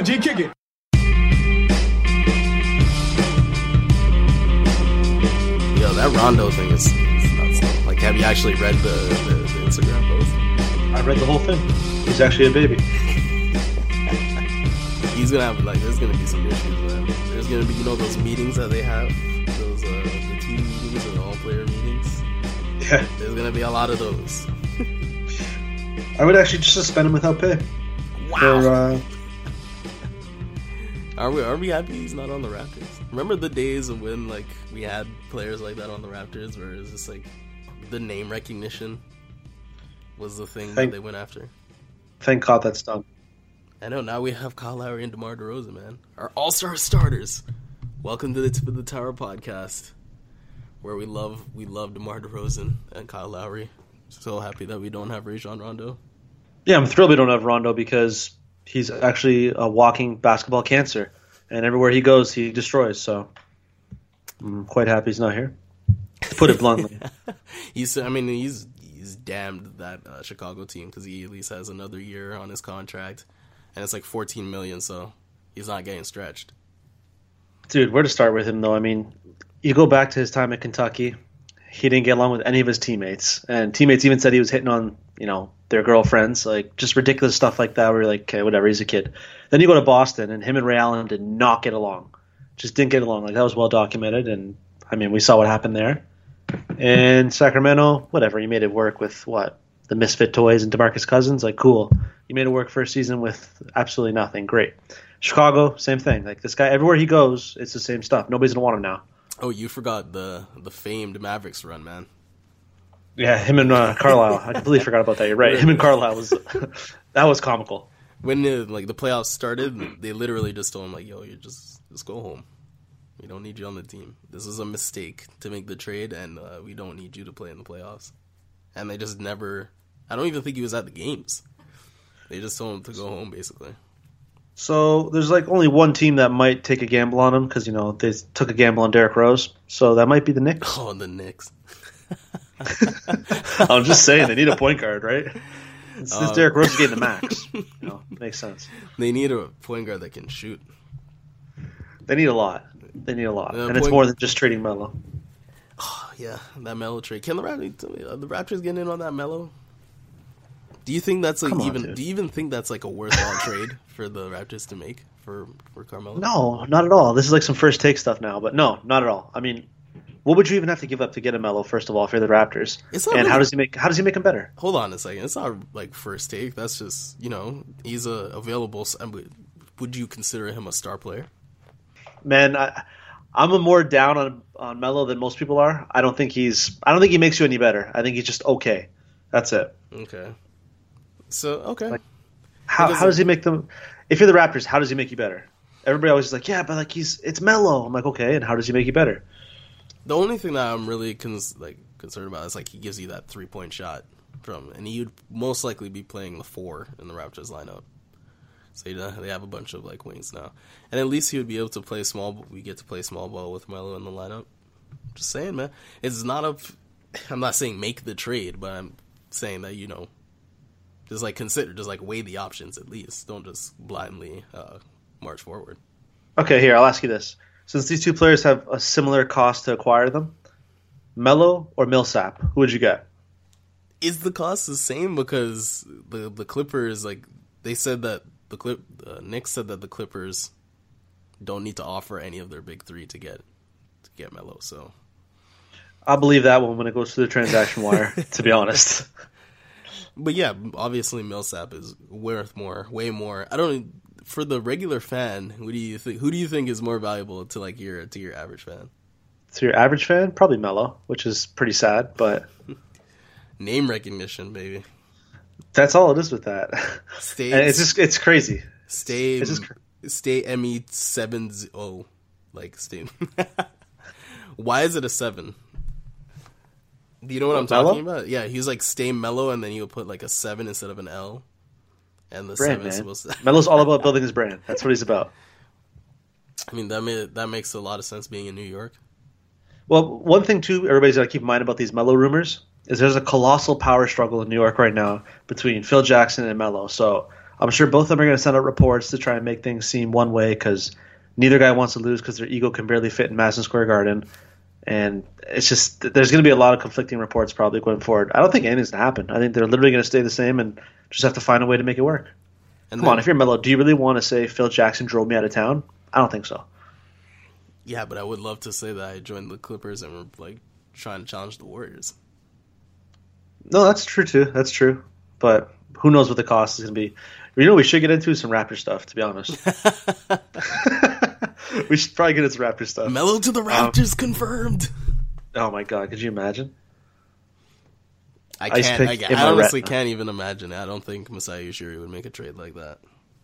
on, G, kick it. Yo, that Rondo thing is, is nuts. Like, have you actually read the, the, the Instagram post? I read the whole thing. He's actually a baby. He's gonna have like, there's gonna be some issues, man. There's gonna be, you know, those meetings that they have, those uh, the team meetings and all player meetings. Yeah. There's gonna be a lot of those. I would actually just suspend him without pay. Wow. For, uh, Are we are we happy he's not on the Raptors? Remember the days of when like we had players like that on the Raptors, where it's just like the name recognition was the thing that Thank- they went after. thank God that's done. I know now we have Kyle Lowry and DeMar DeRozan, man, our All Star starters. Welcome to the Tip of the Tower podcast, where we love we love DeMar DeRozan and Kyle Lowry. So happy that we don't have Rajon Rondo. Yeah, I'm thrilled we don't have Rondo because he's actually a walking basketball cancer, and everywhere he goes, he destroys. So I'm quite happy he's not here. To put it bluntly. He's I mean he's he's damned that uh, Chicago team because he at least has another year on his contract, and it's like 14 million, so he's not getting stretched. Dude, where to start with him though? I mean, you go back to his time at Kentucky. He didn't get along with any of his teammates, and teammates even said he was hitting on you know their girlfriends, like just ridiculous stuff like that. Where you're like, okay, whatever, he's a kid. Then you go to Boston, and him and Ray Allen did not get along. Just didn't get along. Like that was well documented, and I mean, we saw what happened there. And Sacramento, whatever, you made it work with what the misfit toys and Demarcus Cousins. Like, cool. You made it work for a season with absolutely nothing. Great. Chicago, same thing. Like this guy, everywhere he goes, it's the same stuff. Nobody's gonna want him now. Oh, you forgot the the famed Mavericks run, man. Yeah, him and uh, Carlisle. I completely forgot about that. You're right. Him and Carlisle was that was comical. When the, like the playoffs started, they literally just told him like, "Yo, you just just go home. We don't need you on the team. This is a mistake to make the trade, and uh, we don't need you to play in the playoffs." And they just never. I don't even think he was at the games. They just told him to go home, basically. So there's like only one team that might take a gamble on him because you know they took a gamble on Derrick Rose. So that might be the Knicks. Oh, the Knicks. I'm just saying they need a point guard, right? Since Um, Derrick Rose is getting the max, you know, makes sense. They need a point guard that can shoot. They need a lot. They need a lot, Yeah, and it's more than just trading Melo. Yeah, that Melo trade. Can the Raptors, are the Raptors getting in on that Melo? Do you think that's like on, even? dude. do you even think that's like a worthwhile trade for the Raptors to make for for Carmelo? No, not at all. This is like some first take stuff now, but no, not at all. I mean, what would you even have to give up to get a Melo? First of all, for the Raptors, and how does he make how does he make him better? Hold on a second. It's not like first take. That's just you know he's a available. Would you consider him a star player? Man, I, I'm a more down on on Melo than most people are. I don't think he's I don't think he makes you any better. I think he's just okay. That's it. Okay. So okay. Like- How Because how does he make them? If you're the Raptors, how does he make you better? Everybody always is like, yeah, but like he's it's Melo. I'm like, okay, and how does he make you better? The only thing that I'm really cons- like concerned about is like he gives you that three point shot from, and he'd most likely be playing the four in the Raptors lineup. So they have a bunch of like wings now, and at least he would be able to play small. We get to play small ball with Melo in the lineup. Just saying, man, it's not a. I'm not saying make the trade, but I'm saying that you know, just like consider, just like weigh the options at least. Don't just blindly uh, march forward. Okay, here I'll ask you this: since these two players have a similar cost to acquire them, Melo or Millsap, who would you get? is the cost the same because the the Clippers like they said that the clip uh, Knicks said that the Clippers don't need to offer any of their big three to get to get Melo. So I'll believe that one when it goes through the transaction wire. To be honest, but yeah, obviously Millsap is worth more, way more. I don't for the regular fan. Who do you think? Who do you think is more valuable to like your to your average fan? to your average fan, probably Melo, which is pretty sad, but Name recognition, baby. that's all it is with that. Stay, and it's just it's crazy. stay, it's just cr- stay. Me seven oh, like stay. Why is it a seven? Do you know what I'm Mellow? talking about? Yeah, he's like stay mellow, and then he would put like a seven instead of an L, and the Brand seven man. to. Melo's all about building his brand. That's what he's about. I mean, that that makes a lot of sense being in New York. Well, one thing too, everybody's got to keep in mind about these Melo rumors is there's a colossal power struggle in New York right now between Phil Jackson and Melo. So I'm sure both of them are going to send out reports to try and make things seem one way because neither guy wants to lose because their ego can barely fit in Madison Square Garden. And it's just there's going to be a lot of conflicting reports probably going forward. I don't think anything's going to happen. I think they're literally going to stay the same and just have to find a way to make it work. And Come then, on, if you're Melo, do you really want to say Phil Jackson drove me out of town? I don't think so. Yeah, but I would love to say that I joined the Clippers and we're like trying to challenge the Warriors. No, that's true too. That's true. But who knows what the cost is going to be? You know, we should get into some Raptor stuff. To be honest, we should probably get into Raptor stuff. Melo to the Raptors um, confirmed. Oh my god, could you imagine? I can't. I, I honestly can't even imagine. I don't think Masai Ujiri would make a trade like that.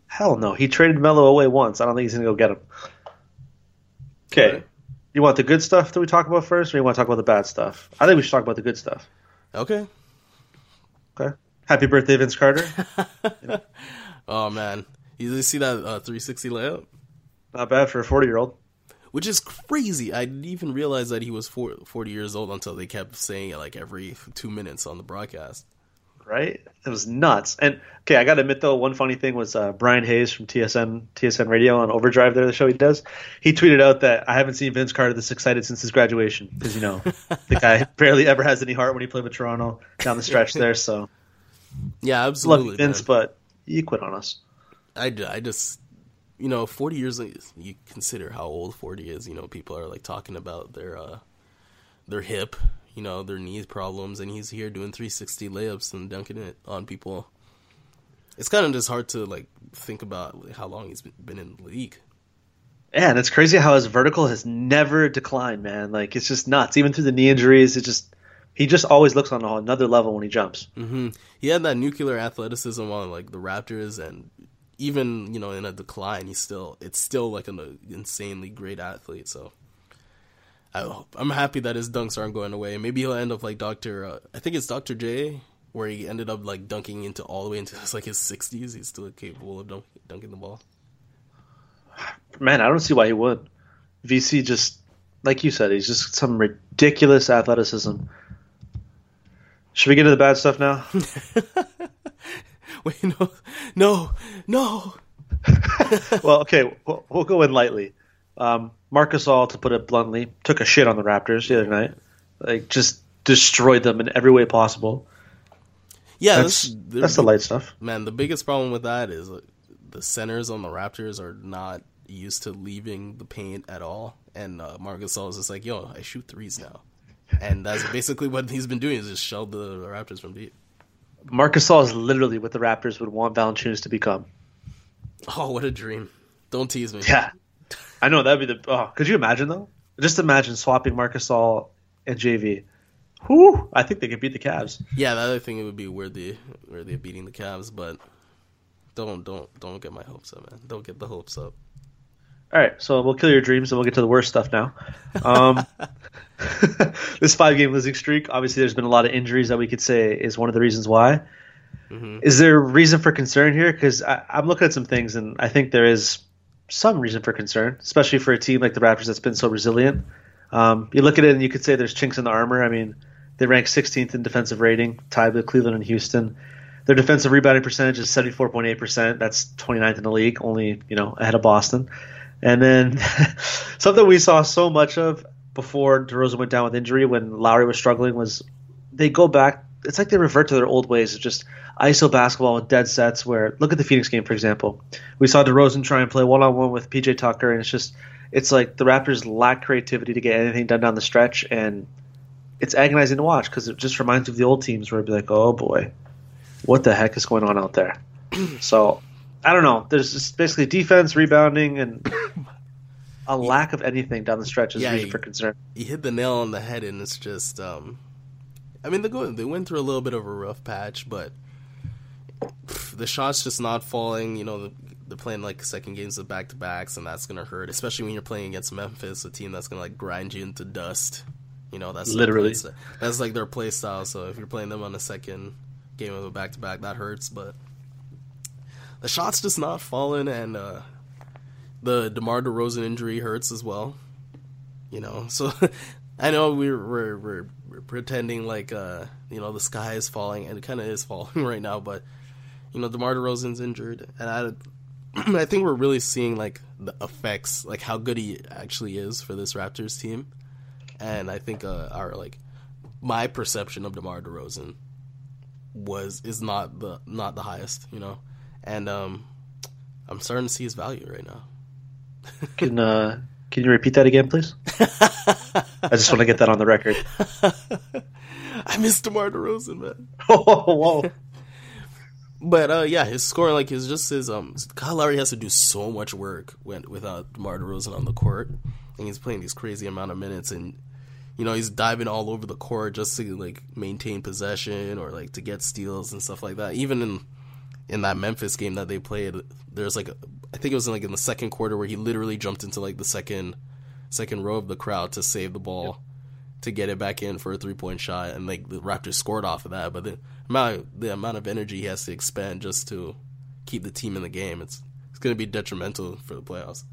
Hell no. He traded Melo away once. I don't think he's going to go get him. Okay. Right. You want the good stuff that we talk about first, or you want to talk about the bad stuff? I think we should talk about the good stuff. Okay. Okay. Happy birthday, Vince Carter. Oh man, you see that uh, 360 layup? Not bad for a 40 year old. Which is crazy. I didn't even realize that he was 40 years old until they kept saying it like every two minutes on the broadcast right? It was nuts. And okay, I got to admit though, one funny thing was uh, Bryan Hayes from TSN TSN Radio on Overdrive. There, the show he does. He tweeted out that I haven't seen Vince Carter this excited since his graduation because you know the guy barely ever has any heart when he played with Toronto down the stretch there. So yeah, absolutely, love Vince, man. but you quit on us. I, I just you know, 40 years, you consider how old 40 is. You know, people are like talking about their, uh, their hip you know, their knees problems, and he's here doing 360 layups and dunking it on people. It's kind of just hard to like think about how long he's been in the league. Yeah, and it's crazy how his vertical has never declined, man. Like it's just nuts. Even through the knee injuries, it just he just always looks on another level when he jumps. Mm-hmm. He had that nuclear athleticism on like the Raptors, and even you know in a decline, he's still it's still like an insanely great athlete. So I, hope I'm happy that his dunks aren't going away. Maybe he'll end up like Doctor. Uh, I think it's Doctor J, where he ended up like dunking into all the way into his, like his 60s. He's still capable of dunk, dunking the ball. Man, I don't see why he would. VC just like you said, he's just some ridiculous athleticism. Should we get to the bad stuff now? Wait, no, no, no. well, okay, we'll, we'll, go in lightly. Um, Marc Gasol, to put it bluntly, took a shit on the Raptors the other night. Like just destroyed them in every way possible. Yeah, that's this, that's the light stuff. Man, the biggest problem with that is the centers on the Raptors are not used to leaving the paint at all. And uh, Marc Gasol is just like, "Yo, I shoot threes now," and that's basically what he's been doing is just shelled the Raptors from deep. Marc Gasol is literally what the Raptors would want Valanciunas to become. Oh, what a dream! Don't tease me. Yeah, I know that'd be the. Oh, could you imagine though? Just imagine swapping Marc Gasol and JV. Whoo! I think they could beat the Cavs. Yeah, the other thing it would be where they're beating the Cavs, but don't don't don't get my hopes up, man. Don't get the hopes up. All right, so we'll kill your dreams and we'll get to the worst stuff now. Um, this five game losing streak, obviously, there's been a lot of injuries that we could say is one of the reasons why. Mm-hmm. Is there reason for concern here? Because I'm looking at some things and I think there is some reason for concern, especially for a team like the Raptors that's been so resilient. Um, you look at it and you could say there's chinks in the armor. I mean, they rank 16th in defensive rating, tied with Cleveland and Houston. Their defensive rebounding percentage is 74.8%. That's 29th in the league, only you know ahead of Boston. And then something we saw so much of before DeRozan went down with injury when Lowry was struggling was they go back. It's like they revert to their old ways of just ISO basketball with dead sets. Where look at the Phoenix game for example, we saw DeRozan try and play one on one with PJ Tucker, and it's just it's like the Raptors lack creativity to get anything done down the stretch, and it's agonizing to watch because it just reminds you of the old teams where it'd be like, oh boy, what the heck is going on out there? so I don't know. There's just basically defense, rebounding, and a lack of anything down the stretch is yeah, reason for concern. You hit the nail on the head, and it's just. Um, I mean, they go they went through a little bit of a rough patch, but the shots just not falling. You know, they're playing like second games of back to backs, and that's gonna hurt, especially when you're playing against Memphis, a team that's gonna like grind you into dust. You know, that's literally that's like their play style. So if you're playing them on a second game of a back to back, that hurts. But the shots just not falling, and uh, the Demar Derozan injury hurts as well. You know, so I know we're we're we're, pretending like uh, you know the sky is falling, and it kind of is falling right now, but you know, DeMar DeRozan's injured, and I, I think we're really seeing like the effects, like how good he actually is for this Raptors team, and I think uh, our like my perception of DeMar DeRozan was is not the not the highest, you know, and um, I'm starting to see his value right now. Can uh, can you repeat that again, please? I just want to get that on the record. I miss DeMar DeRozan, man. Oh, whoa. But uh, yeah, his scoring, like his just his um, Kyle Lowry has to do so much work when without DeMar DeRozan on the court, and he's playing these crazy amount of minutes, and you know he's diving all over the court just to like maintain possession or like to get steals and stuff like that. Even in in that Memphis game that they played, there's like a, I think it was in, like in the second quarter where he literally jumped into like the second second row of the crowd to save the ball. Yep to get it back in for a three point shot, and like the Raptors scored off of that. But the amount of, the amount of energy he has to expend just to keep the team in the game, it's it's going to be detrimental for the playoffs.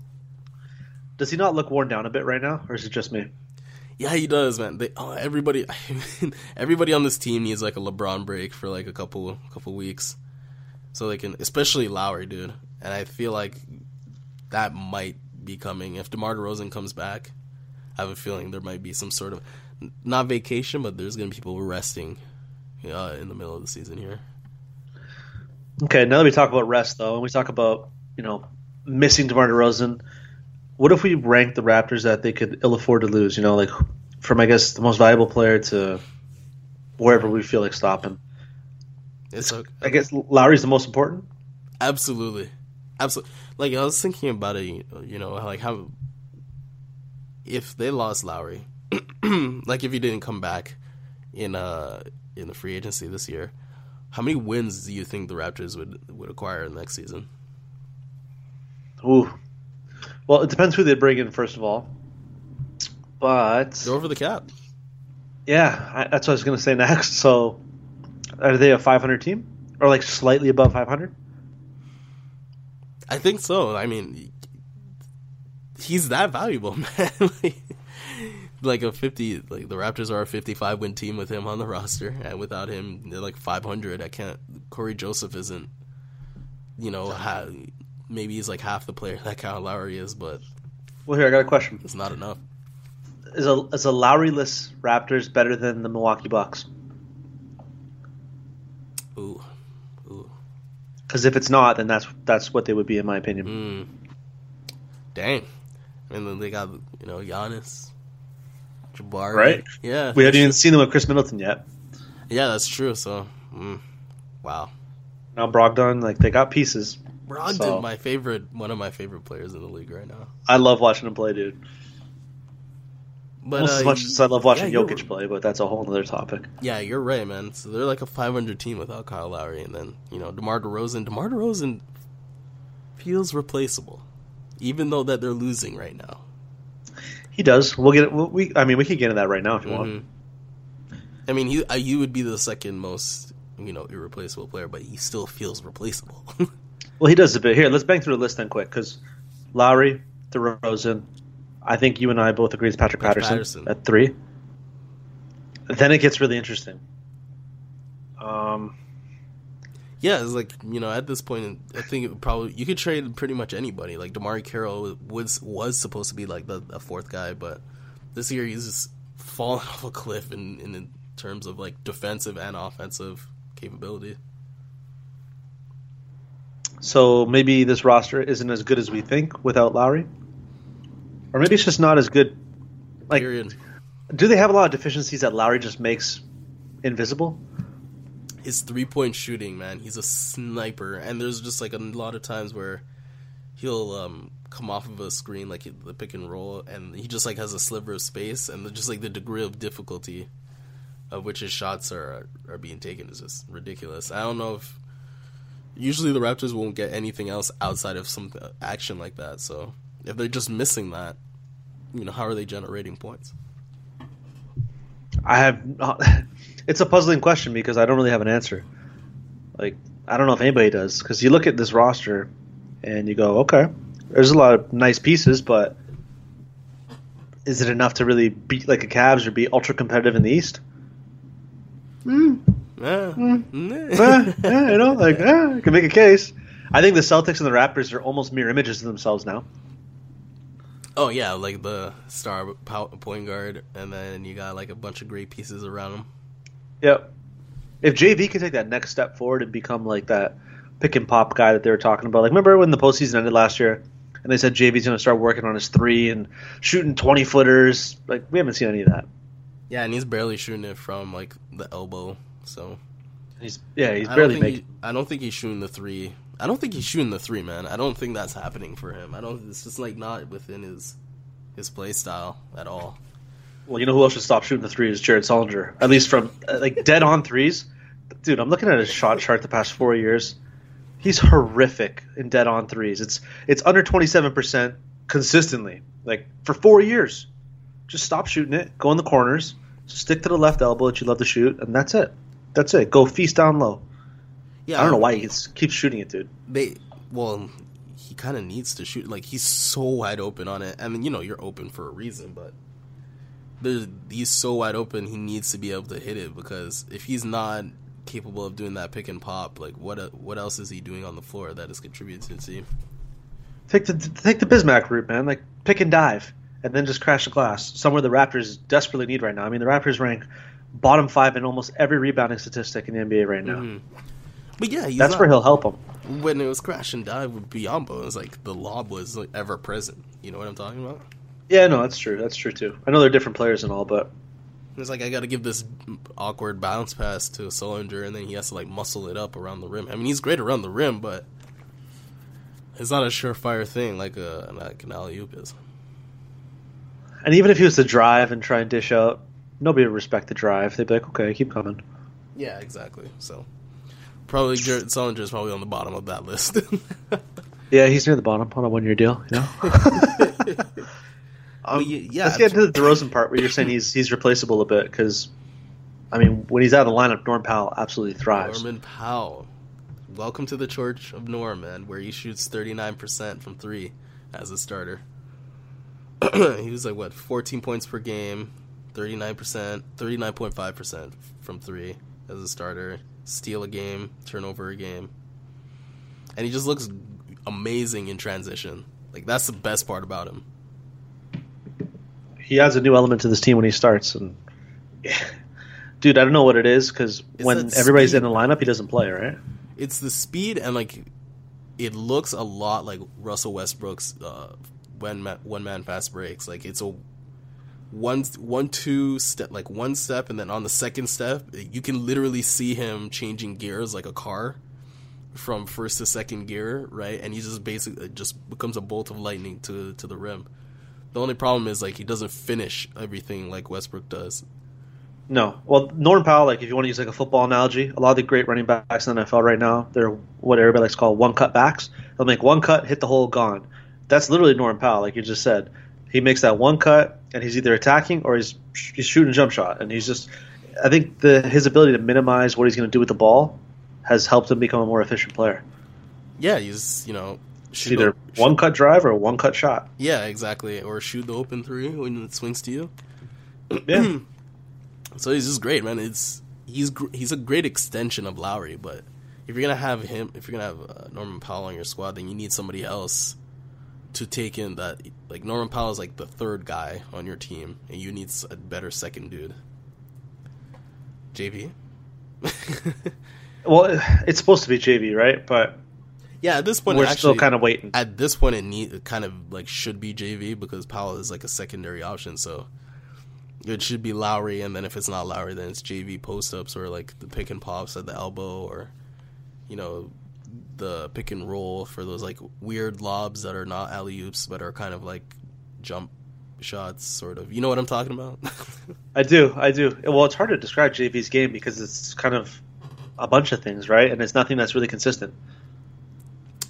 Does he not look worn down a bit right now, or is it just me? Yeah, he does, man. They, oh, everybody, everybody on this team needs like a LeBron break for like a couple couple weeks, so they can, especially Lowry, dude. And I feel like that might be coming if DeMar DeRozan comes back. I have a feeling there might be some sort of not vacation, but there's to be people resting uh, in the middle of the season here. Okay, now that we talk about rest, though, and we talk about you know missing DeMar DeRozan, what if we rank the Raptors that they could ill afford to lose? You know, like from I guess the most valuable player to wherever we feel like stopping. It's okay. I guess Lowry's the most important. Absolutely, absolutely. Like I was thinking about it, you know, like how if they lost Lowry, like if he didn't come back in uh in the free agency this year, how many wins do you think the Raptors would would acquire next season? Ooh, well, it depends who they bring in first of all, but go over the cap. Yeah, I, that's what I was going to say next. So, are they a 500 team or like slightly above 500? I think so. I mean, he's that valuable, man. like, like a 50 like the Raptors are a 55 win team with him on the roster and without him they're like 500 I can't Cory Joseph isn't you know ha, maybe he's like half the player that Kyle Lowry is but well here I got a question it's not enough is a is a Lowry-less Raptors better than the Milwaukee Bucks ooh ooh because if it's not then that's that's what they would be in my opinion mm. dang and then they got you know Giannis Jabari. Right? Yeah. We haven't even seen them with Khris Middleton yet. Yeah, that's true. So, mm, wow. Now Brogdon, like they got pieces. Brogdon, so. my favorite, one of my favorite players in the league right now. I love watching him play, dude. But uh, as much as I love watching yeah, Jokic play, but that's a whole other topic. Yeah, you're right, man. So they're like a 500 team without Kyle Lowry, and then you know DeMar DeRozan. DeMar DeRozan feels replaceable, even though that they're losing right now. He does. We'll get. We. I mean, we can get into that right now if you mm-hmm. want. I mean, he, uh, you would be the second most, you know, irreplaceable player, but he still feels replaceable. well, he does a bit. Here, let's bang through the list then quick because Lowry, DeRozan, I think you and I both agree it's Patrick Patterson, Patterson, at three. Then it gets really interesting. Um, yeah, it's like you know at this point, I think it probably you could trade pretty much anybody. Like DeMarre Carroll was was supposed to be like the, the fourth guy, but this year he's just fallen off a cliff in in terms of like defensive and offensive capability. So maybe this roster isn't as good as we think without Lowry, or maybe it's just not as good. Like, Period. do they have a lot of deficiencies that Lowry just makes invisible? his three point shooting, man, he's a sniper. And there's just like a lot of times where he'll um, come off of a screen like the pick and roll, and he just like has a sliver of space, and just like the degree of difficulty of which his shots are are being taken is just ridiculous. I don't know if usually the Raptors won't get anything else outside of some action like that. So if they're just missing that, you know, how are they generating points? I have not, it's a puzzling question because I don't really have an answer. Like I don't know if anybody does because you look at this roster and you go, okay, there's a lot of nice pieces, but is it enough to really beat like a Cavs or be ultra competitive in the East? Mm. Eh, eh, eh, you know, like eh, you can make a case. I think the Celtics and the Raptors are almost mirror images of themselves now. Oh yeah, like the star point guard, and then you got like a bunch of great pieces around him. Yep. If JV can take that next step forward and become like that pick and pop guy that they were talking about, like remember when the postseason ended last year, and they said JV's going to start working on his three and shooting twenty footers. Like we haven't seen any of that. Yeah, and he's barely shooting it from like the elbow. So he's yeah, he's barely making. He, I don't think he's shooting the three. I don't think he's shooting the three, man. I don't think that's happening for him. I don't. It's just like not within his his play style at all. Well, you know who else should stop shooting the three is Jared Sullinger. At least from uh, like dead on threes. Dude, I'm looking at his shot chart the past four years. He's horrific in dead on threes. It's it's under 27 percent consistently, like for four years. Just stop shooting it. Go in the corners. Stick to the left elbow that you love to shoot, and that's it. That's it. Go feast down low. Yeah, I don't know why he keeps shooting it, dude. They well, he kind of needs to shoot. Like he's so wide open on it. I mean, you know, you're open for a reason, but he's so wide open. He needs to be able to hit it because if he's not capable of doing that pick and pop, like what what else is he doing on the floor that is contributing to the team? Take the take the Bismack route, man. Like pick and dive, and then just crash the glass. Somewhere the Raptors desperately need right now. I mean, the Raptors rank bottom five in almost every rebounding statistic in the NBA right now. Mm-hmm. But yeah, that's not, where he'll help them. When it was crash and dive with Biyombo, it was like the lob was like ever present. You know what I'm talking about? Yeah, no, that's true. That's true too. I know they're different players and all, but it's like I got to give this awkward bounce pass to Sullinger, and then he has to like muscle it up around the rim. I mean, he's great around the rim, but it's not a surefire thing like a like an alley oop is. And even if he was to drive and try and dish out, nobody would respect the drive. They'd be like, "Okay, keep coming." Yeah, exactly. So probably Jared Sullinger is probably on the bottom of that list. yeah, he's near the bottom on a one-year deal. You know. Um, yeah, let's get into the DeRozan part where you're saying he's he's replaceable a bit because, I mean, when he's out of the lineup, Norm Powell absolutely thrives. Norman Powell, welcome to the Church of Norm, man, where he shoots 39 percent from three as a starter. he was like what 14 points per game, 39 percent, 39.5 percent from three as a starter, steal a game, turnover a game, and he just looks amazing in transition. Like that's the best part about him he adds a new element to this team when he starts. And dude, I don't know what it is because when everybody's speed. in the lineup, he doesn't play, right? It's the speed and like it looks a lot like Russell Westbrook's uh, when one man fast breaks. Like it's a one one two step like one step and then on the second step you can literally see him changing gears like a car from first to second gear right and he just basically just becomes a bolt of lightning to to the rim the only problem is like he doesn't finish everything like Westbrook does. No. Well, Norm Powell, like if you want to use like a football analogy, a lot of the great running backs in the NFL right now, they're what everybody likes to call one cut backs. They'll make one cut, hit the hole, gone. That's literally Norm Powell, like you just said. He makes that one cut, and he's either attacking or he's he's shooting a jump shot, and he's just. I think the his ability to minimize what he's going to do with the ball has helped him become a more efficient player. Yeah, he's you know shoot either the, one cut drive or one cut shot. Yeah, exactly. Or shoot the open three when it swings to you. Yeah. so he's just great, man. It's he's he's a great extension of Lowry, but if you're gonna have him, if you're gonna have uh, Norman Powell on your squad, then you need somebody else to take in that. Like Norman Powell is like the third guy on your team, and you need a better second dude. JV. well, it's supposed to be JV, right? But yeah, at this point, we're actually, still kind of waiting. At this point, it need it kind of like should be JV because Powell is like a secondary option. So it should be Lowry, and then if it's not Lowry, then it's JV post ups or like the pick and pops at the elbow, or you know the pick and roll for those like weird lobs that are not alley oops but are kind of like jump shots, sort of. You know what I'm talking about? I do, I do. Well, it's hard to describe JV's game because it's kind of a bunch of things, right? And it's nothing that's really consistent.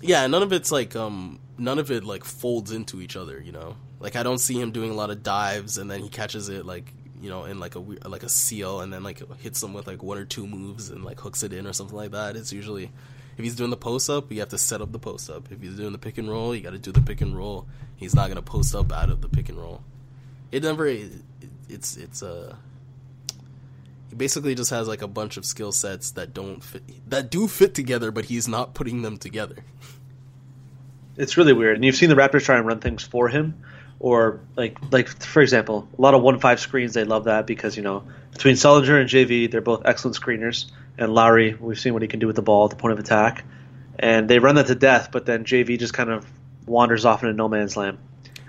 Yeah, none of it's like um none of it like folds into each other, you know. Like I don't see him doing a lot of dives and then he catches it like you know in like a like a seal and then like hits them with like one or two moves and like hooks it in or something like that. It's usually if he's doing the post up, you have to set up the post up. If he's doing the pick and roll, you got to do the pick and roll. He's not gonna post up out of the pick and roll. It never. It, it's it's a. Uh, he basically just has like a bunch of skill sets that don't fit that do fit together, but he's not putting them together. It's really weird. And you've seen the Raptors try and run things for him, or like like for example, a lot of one five screens. They love that because you know between Sullinger and JV, they're both excellent screeners. And Lowry, we've seen what he can do with the ball at the point of attack, and they run that to death. But then JV just kind of wanders off into no man's land,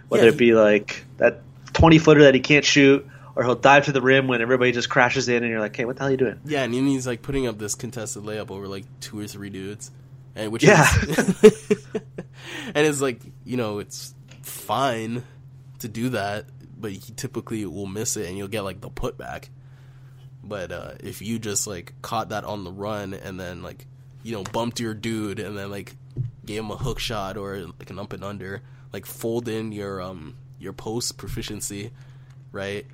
whether Yeah, it be like that twenty footer that he can't shoot, or he'll dive to the rim when everybody just crashes in, and you're like, hey, what the hell are you doing? Yeah, and then he's like putting up this contested layup over like two or three dudes, and which Yeah. is, and it's like you know it's fine to do that, but he typically will miss it, and you'll get like the putback. But uh, if you just like caught that on the run and then like you know bumped your dude and then like gave him a hook shot or like an up and under, like fold in your um your post proficiency, right?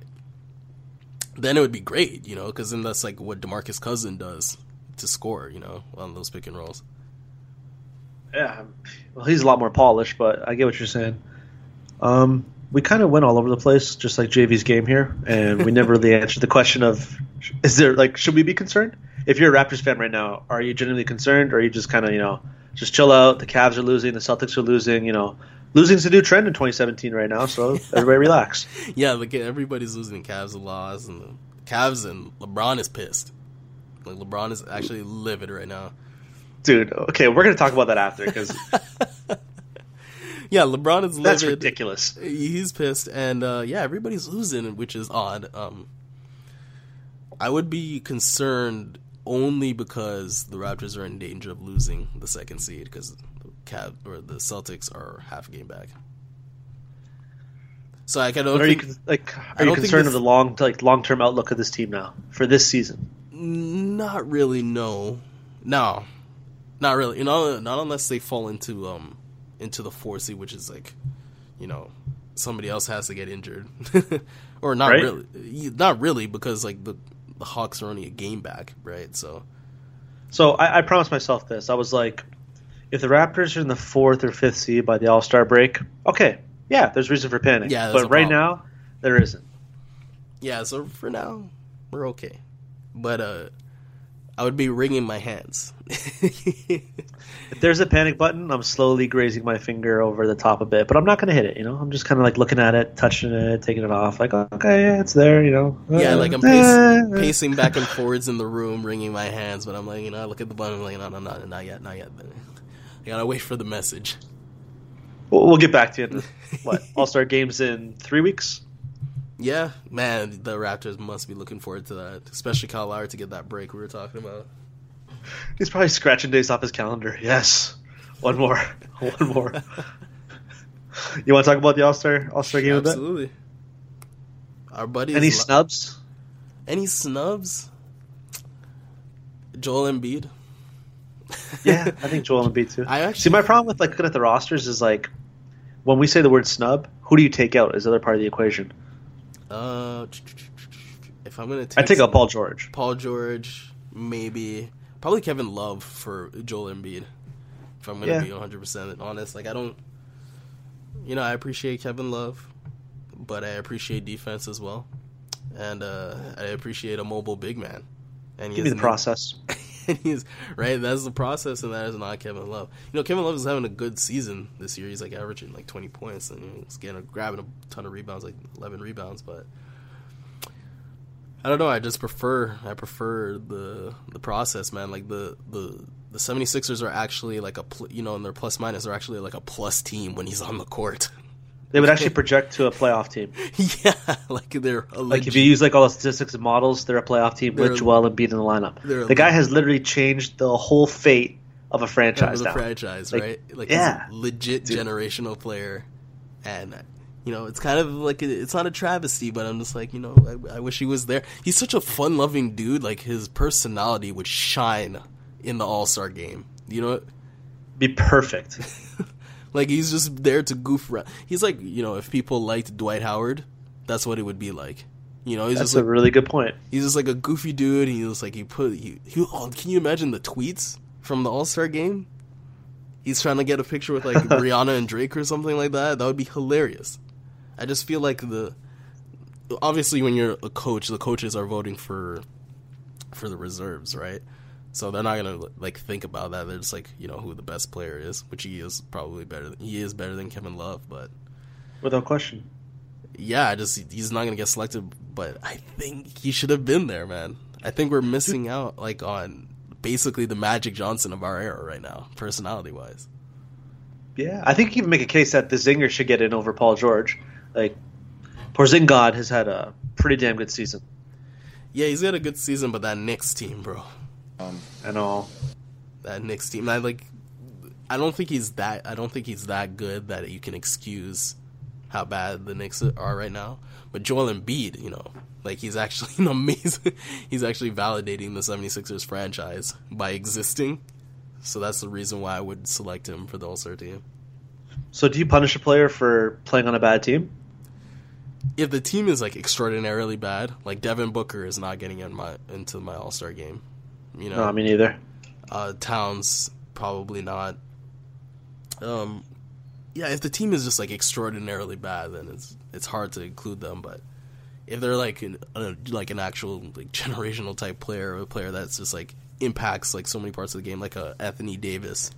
then it would be great, you know, because then that's like what Demarcus Cousin does to score, you know, on those pick and rolls. Yeah, well, he's a lot more polished, but I get what you're saying. Um, we kind of went all over the place, just like JV's game here, and we never really answered the question of is there like should we be concerned? If you're a Raptors fan right now, are you genuinely concerned, or are you just kind of you know just chill out? The Cavs are losing, the Celtics are losing, you know, losing's a new trend in 2017 right now, so everybody relax. Yeah, like everybody's losing. The Cavs are lost, and the Cavs and LeBron is pissed. Like LeBron is actually livid right now. Dude, okay, we're gonna talk about that after because Yeah, LeBron is livid. that's ridiculous. He's pissed, and uh, yeah, everybody's losing, which is odd. Um, I would be concerned only because the Raptors are in danger of losing the second seed because the Cav or the Celtics are half a game back. So like, I don't But are you think, con- like are you concerned of the long like long term outlook of this team now for this season? not really. No, no, not really. You know, not unless they fall into um into the four seed, which is like, you know, somebody else has to get injured, or not Right. really, not really, because like the the Hawks are only a game back, right? So So I, I promised myself this. I was like, if the Raptors are in the fourth or fifth seed by the All Star break, okay, yeah, there's reason for panic. Yeah, but right problem. now there isn't. yeah, so for now we're okay, but uh, I would be wringing my hands. If there's a panic button, I'm slowly grazing my finger over the top a bit, but I'm not going to hit it. You know, I'm just kind of like looking at it, touching it, taking it off. Like, okay, yeah, it's there. You know. Yeah, Uh, like I'm eh, pacing, pacing back and forwards in the room, wringing my hands. But I'm like, you know, I look at the button, I'm like, no, no, no, not yet, not yet. I gotta wait for the message. We'll, we'll get back to you. In, what All Star games in three weeks? Yeah, man, the Raptors must be looking forward to that, especially Kyle Lowry to get that break we were talking about. He's probably scratching days off his calendar. Yes, one more, one more. you want to talk about the All Star All Star game a bit? Absolutely. Our buddies. Any lo- snubs? any snubs? Joel Embiid. Yeah, I think Joel Embiid too. I actually See, my problem with like looking at the rosters is like when we say the word snub, who do you take out as the other part of the equation? Uh, if I'm gonna take, I take some- Paul George. Paul George, maybe probably Kevin Love for Joel Embiid. If I'm gonna Yeah. be 100 percent honest, like I don't, you know, I appreciate Kevin Love, but I appreciate defense as well, and uh, I appreciate a mobile big man. And Give me the process. and he's right. That's the process, and that is not Kevin Love. You know, Kevin Love is having a good season this year. He's like averaging like twenty points, and he's getting grabbing a ton of rebounds, like eleven rebounds. But I don't know. I just prefer. I prefer the the process, man. Like the the the 76ers are actually like a pl- you know, in their plus minus, they're actually like a plus team when he's on the court. They would actually project to a playoff team. yeah, like they're a Like if you use like all the statistics and models, they're a playoff team with Joel Embiid in the lineup. The guy has literally changed the whole fate of a of franchise the now. franchise, Like, right? Like yeah. a legit Dude. generational player, and you know it's kind of like it's not a travesty, but I'm just like you know I, I wish he was there. He's such a fun-loving dude. Like his personality would shine in the All Star game. You know, Be perfect. like he's just there to goof around. He's like you know if people liked Dwight Howard, that's what it would be like. You know, he's That's just a like, really good point. he's just like a goofy dude. He was like he put he, he oh, can you imagine the tweets from the All Star game? He's trying to get a picture with like Rihanna and Drake or something like that. That would be hilarious. I just feel like the obviously when you're a coach, the coaches are voting for for the reserves, right? So they're not gonna like think about that. They're just like you know who the best player is, which he is probably better. Than, he is better than Kevin Love, but without question. Yeah, I just he's not gonna get selected, but I think he should have been there, man. I think we're missing out like on basically the Magic Johnson of our era right now, personality wise. Yeah, I think you can make a case that the Zinger should get in over Paul George. Like Porzingis has had a pretty damn good season. Yeah, he's had a good season, but that Knicks team, bro. Um, I know that Knicks team. I like. I don't think he's that. I don't think he's that good that you can excuse how bad the Knicks are right now. But Joel Embiid, you know, like he's actually an amazing. he's actually validating the 76ers franchise by existing. So that's the reason why I would select him for the All Star team. So do you punish a player for playing on a bad team? If the team is like extraordinarily bad, like Devin Booker is not getting in my into my All Star game. You know, no, I mean neither. Uh, Towns probably not. Um, yeah, if the team is just like extraordinarily bad, then it's it's hard to include them. But if they're like an a, like an actual like generational type player, a player that's just like impacts like so many parts of the game, like a Anthony Davis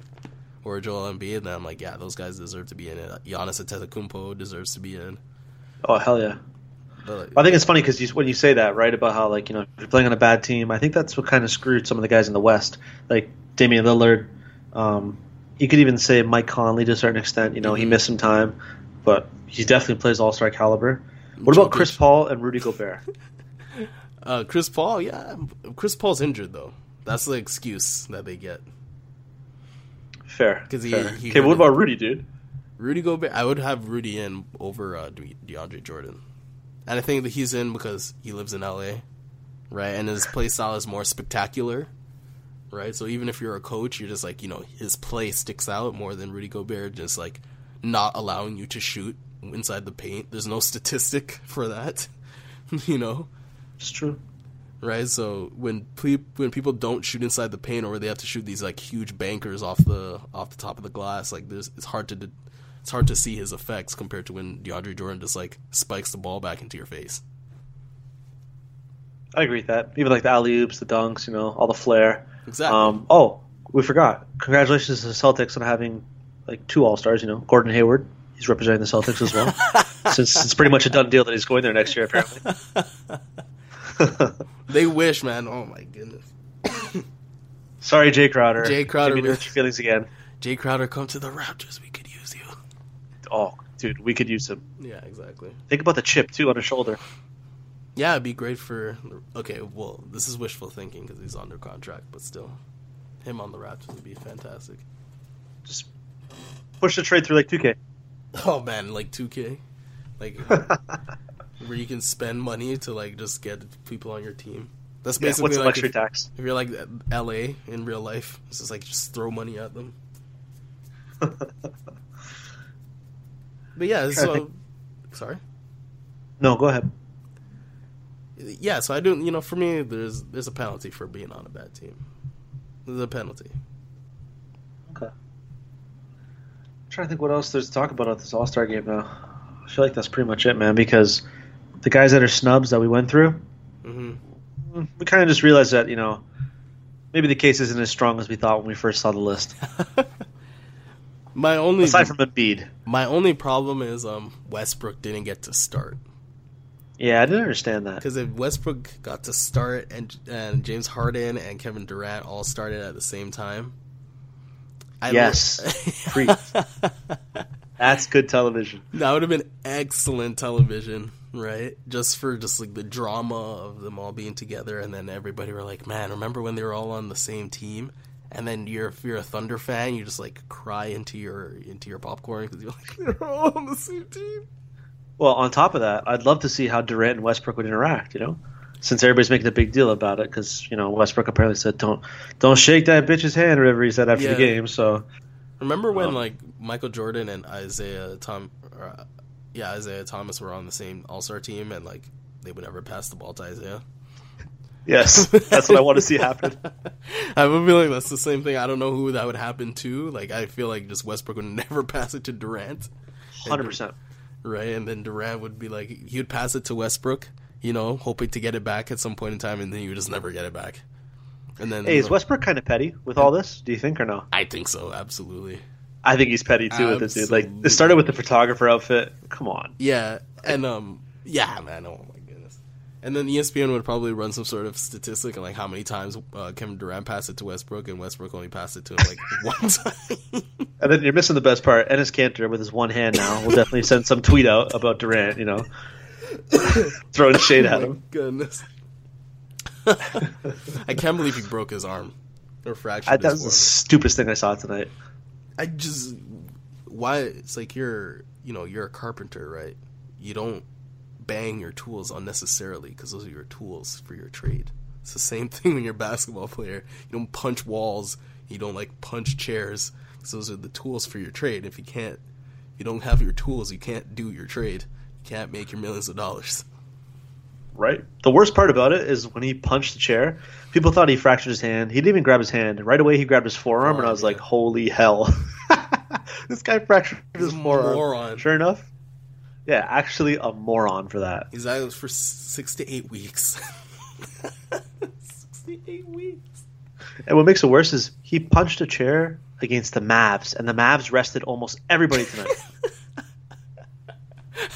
or a Joel Embiid, then I'm like, yeah, those guys deserve to be in it. Giannis Antetokounmpo deserves to be in. Oh hell yeah! But, I think it's funny because when you say that, right, about how like you know if you're playing on a bad team, I think that's what kind of screwed some of the guys in the West, like Damian Lillard. Um, you could even say Mike Conley to a certain extent. You know, mm-hmm. he missed some time, but he definitely plays All Star caliber. What about Chris Paul and Rudy Gobert? uh, Chris Paul, yeah, Chris Paul's injured though. That's the excuse that they get. Fair. Because he, he, Okay, what about Rudy, dude? Rudy Gobert, I would have Rudy in over uh, DeAndre Jordan, and I think that he's in because he lives in LA, right? And his play style is more spectacular, right? So even if you're a coach, you're just like you know his play sticks out more than Rudy Gobert, just like not allowing you to shoot inside the paint. There's no statistic for that, you know. It's true right? So when when people don't shoot inside the paint, or they have to shoot these like huge bankers off the off the top of the glass, like there's it's hard to it's hard to see his effects compared to when DeAndre Jordan just like spikes the ball back into your face. I agree with that. Even like the alley oops, the dunks, you know, all the flair. Exactly. Um, oh, we forgot. Congratulations to the Celtics on having like two All Stars. You know, Gordon Hayward. He's representing the Celtics as well. Since it's pretty much a done deal that he's going there next year, apparently. they wish, man. Oh my goodness. Sorry, Jae Crowder. Jae Crowder. Give me your feelings again. Jae Crowder, come to the Raptors. We could use you. Oh, dude, we could use him. Yeah, exactly. Think about the chip too on his shoulder. Yeah, it'd be great for. Okay, well, this is wishful thinking because he's under contract, but still, him on the Raptors would be fantastic. Just push the trade through like 2K. Oh man, like 2K, like where you can spend money to like just get people on your team. That's basically yeah, like luxury if, tax. If you're like LA in real life, it's just like just throw money at them. but yeah, so sorry. No, go ahead. Yeah, so I do. You know, for me, there's there's a penalty for being on a bad team. There's a penalty. Okay. I'm trying to think what else there's to talk about at this All Star game now. I feel like that's pretty much it, man. Because the guys that are snubs that we went through, mm-hmm. we kind of just realized that you know maybe the case isn't as strong as we thought when we first saw the list. my only aside from Embiid, my only problem is um, Westbrook didn't get to start. Yeah, I didn't understand that because if Westbrook got to start and and James Harden and Kevin Durant all started at the same time. I yes, That's good television. That would have been excellent television right? Just for just like the drama of them all being together, and then everybody were like, "Man, remember when they were all on the same team?" And then you're if you're a Thunder fan, you just like cry into your into your popcorn because you're like they're all on the same team. Well, on top of that, I'd love to see how Durant and Westbrook would interact. You know, since everybody's making a big deal about it, because you know Westbrook apparently said, "Don't don't shake that bitch's hand," or whatever he said after yeah. the game. So, remember when um, like Michael Jordan and Isiah Tom, or, yeah, Isiah Thomas were on the same All Star team, and like they would never pass the ball to Isiah. Yes, that's what I want to see happen. I have a feeling that's the same thing. I don't know who that would happen to. Like, I feel like just Westbrook would never pass it to Durant. Hundred percent. Right, and then Durant would be like, he would pass it to Westbrook. you know, hoping to get it back at some point in time, and then you would just never get it back. And then Hey, is Westbrook kind of petty with all this? Do you think or no? I think so, absolutely. I think he's petty too with this dude. Like it started with the photographer outfit. Come on. Yeah, and um, yeah, man. Oh my goodness. And then ESPN would probably run some sort of statistic on like how many times uh, Kevin Durant passed it to Westbrook, and Westbrook only passed it to him like one time. And then you're missing the best part. Enes Kanter with his one hand now will definitely send some tweet out about Durant. You know, throwing shade at oh my him. goodness. I can't believe he broke his arm or fractured I, that was the stupidest thing I saw tonight. I just why it's like you're you know you're a carpenter right you don't bang your tools unnecessarily because those are your tools for your trade it's the same thing when you're a basketball player you don't punch walls you don't like punch chairs 'cause those are the tools for your trade if you can't if you don't have your tools you can't do your trade you can't make your millions of dollars Right. The worst part about it is when he punched the chair. People thought he fractured his hand. He didn't even grab his hand. Right away, he grabbed his forearm, and I oh, was Forearm, like, "Holy hell!" this guy fractured his He's forearm. moron. Sure enough, yeah, actually a moron for that. he's out for six to eight weeks six to eight weeks And what makes it worse is he punched a chair against the Mavs, and the Mavs rested almost everybody tonight.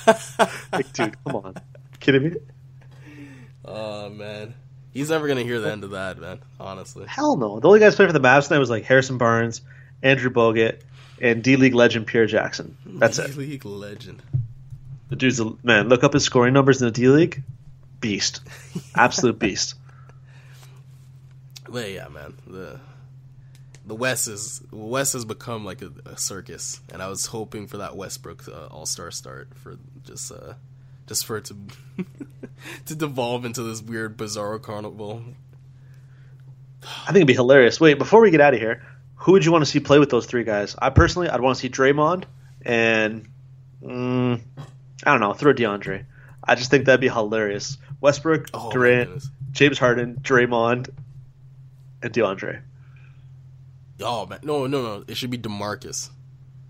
like, dude, come on, kidding me? Oh man, he's never gonna hear the end of that, man. Honestly, Hell no. The only guys playing for the Mavs tonight was like Harrison Barnes, Andrew Bogut, and D League legend Pierre Jackson. That's it. D League legend. The dude's a man. Look up his scoring numbers in the D League. Beast, absolute beast. But yeah, man, the the West is West has become like a, a circus, and I was hoping for that Westbrook uh, All Star start for just uh just for it to to devolve into this weird bizarro carnival. I think it'd be hilarious. Wait, before we get out of here, who would you want to see play with those three guys? I personally, I'd want to see Draymond and mm, I don't know, throw DeAndre. I just think that'd be hilarious. Westbrook, Oh, Durant. James Harden, Draymond, and DeAndre. Oh man, no, no, no! It should be Demarcus.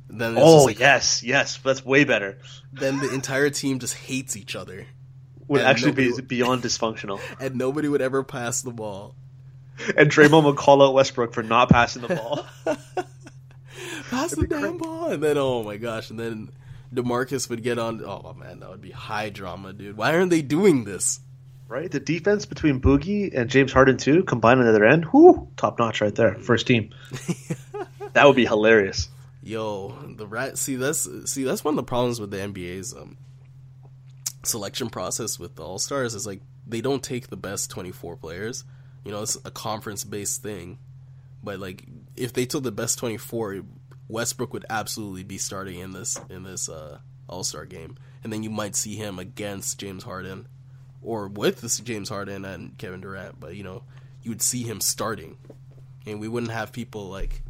Then it's Oh like, yes, yes, that's way better. then the entire team just hates each other, Would actually be would- beyond dysfunctional. and nobody would ever pass the ball. And Draymond would call out Westbrook for not passing the ball. pass the damn ball, and then oh my gosh, and then Demarcus would get on. Oh man, that would be high drama, dude. Why aren't they doing this? right? The defense between Boogie and James Harden too, combined on the other end, whoo, top notch right there. First team. that would be hilarious. Yo, the right. See, that's see, that's one of the problems with the NBA's um, selection process with the All Stars is like they don't take the best twenty four players. You know, it's a conference based thing, but like if they took the best twenty four, Westbrook would absolutely be starting in this in this uh, All Star game, and then you might see him against James Harden, or with this James Harden and Kevin Durant. But you know, you would see him starting, and we wouldn't have people like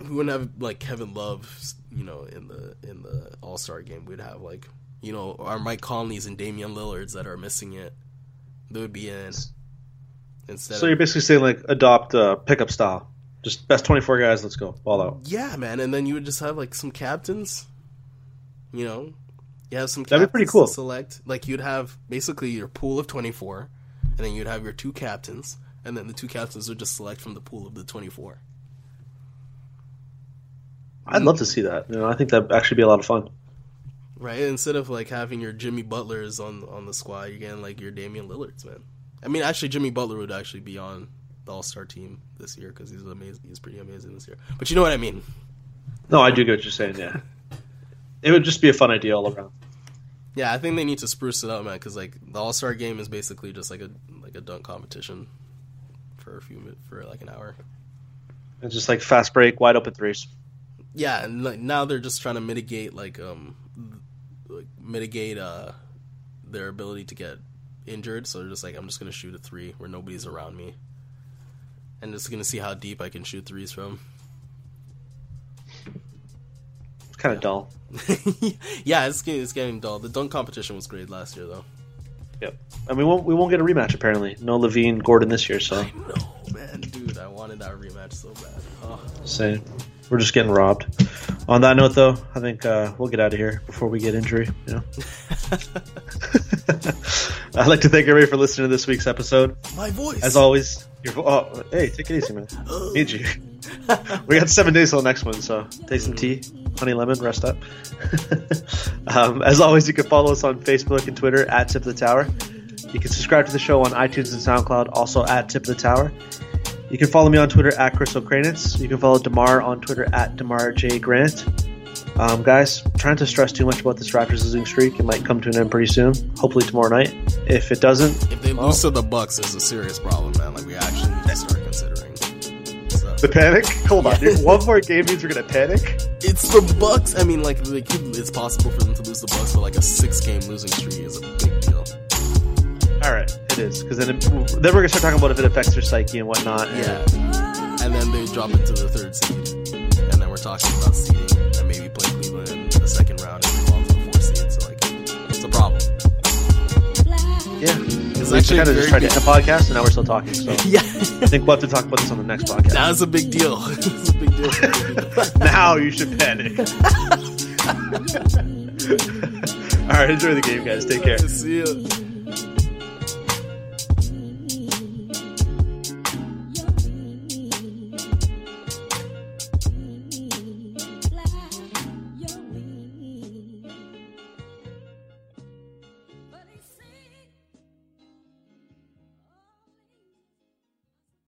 we wouldn't have like Kevin Love, you know, in the in the All Star game. We'd have like you know our Mike Conleys and Damian Lillards that are missing it. They would be in instead. So you're basically saying like adopt uh, pickup style. Just best 24 guys, let's go. Ball out. yeah, man, and then you would just have like some captains. You know, you have some That'd be pretty cool. select. Like you'd have basically your pool of twenty four, and then you'd have your two captains, and then the two captains would just select from the pool of the twenty four. I'd love to see that. You know, I think that'd actually be a lot of fun. Right, instead of like having your Jimmy Butlers on on the squad, you're getting like your Damian Lillards, man. I mean, actually, Jimmy Butler would actually be on the All Star team this year because he's amazing. He's pretty amazing this year. But you know what I mean? No, I do get what you're saying. Yeah, it would just be a fun idea all around. Yeah, I think they need to spruce it up, man. Because like the All Star game is basically just like a like a dunk competition for a few minutes for like an hour. It's just like fast break, wide open threes. Yeah, and like now they're just trying to mitigate like um like mitigate uh their ability to get injured. So they're just like I'm just gonna shoot a three where nobody's around me, and just gonna see how deep I can shoot threes from. It's kind of dull. yeah, it's getting, it's getting dull. The dunk competition was great last year though. Yep. And we won't we won't get a rematch apparently. No LaVine Gordon this year, so No man, dude, I wanted that rematch so bad. Oh. Same. We're just getting robbed. On that note, though, I think uh, we'll get out of here before we get injury. You know. I'd like to thank everybody for listening to this week's episode. My voice. As always, your vo- oh, hey, take it easy, man. Need you. we got seven days till the next one, so take some tea, honey lemon, rest up. um, as always, you can follow us on Facebook and Twitter at Tip of the Tower. You can subscribe to the show on iTunes and SoundCloud, also at Tip of the Tower. You can follow me on Twitter at Chris Okrainetz. You can follow Demar on Twitter at Demar J Grant. Um, guys, trying to stress too much about this Raptors losing streak. It might come to an end pretty soon. Hopefully tomorrow night. If it doesn't, if they well, lose to the Bucks, it's a serious problem, man. Like we actually need to start considering. So. The panic? Hold on, dude. One more game means we're gonna panic. It's the Bucks. I mean, like it's possible for them to lose the Bucks, but like a six-game losing streak is a big deal. All right, it is because then it, then we're gonna start talking about if it affects their psyche and whatnot. Yeah, and then they drop into the third seed, and then we're talking about seeding Yeah, we actually kind of just tried to end the podcast, and now we're still talking. So yeah, I think we'll have to talk about this on the next podcast. That's a big deal. a big deal. now you should panic. All right, enjoy the game, guys. Take care. See you.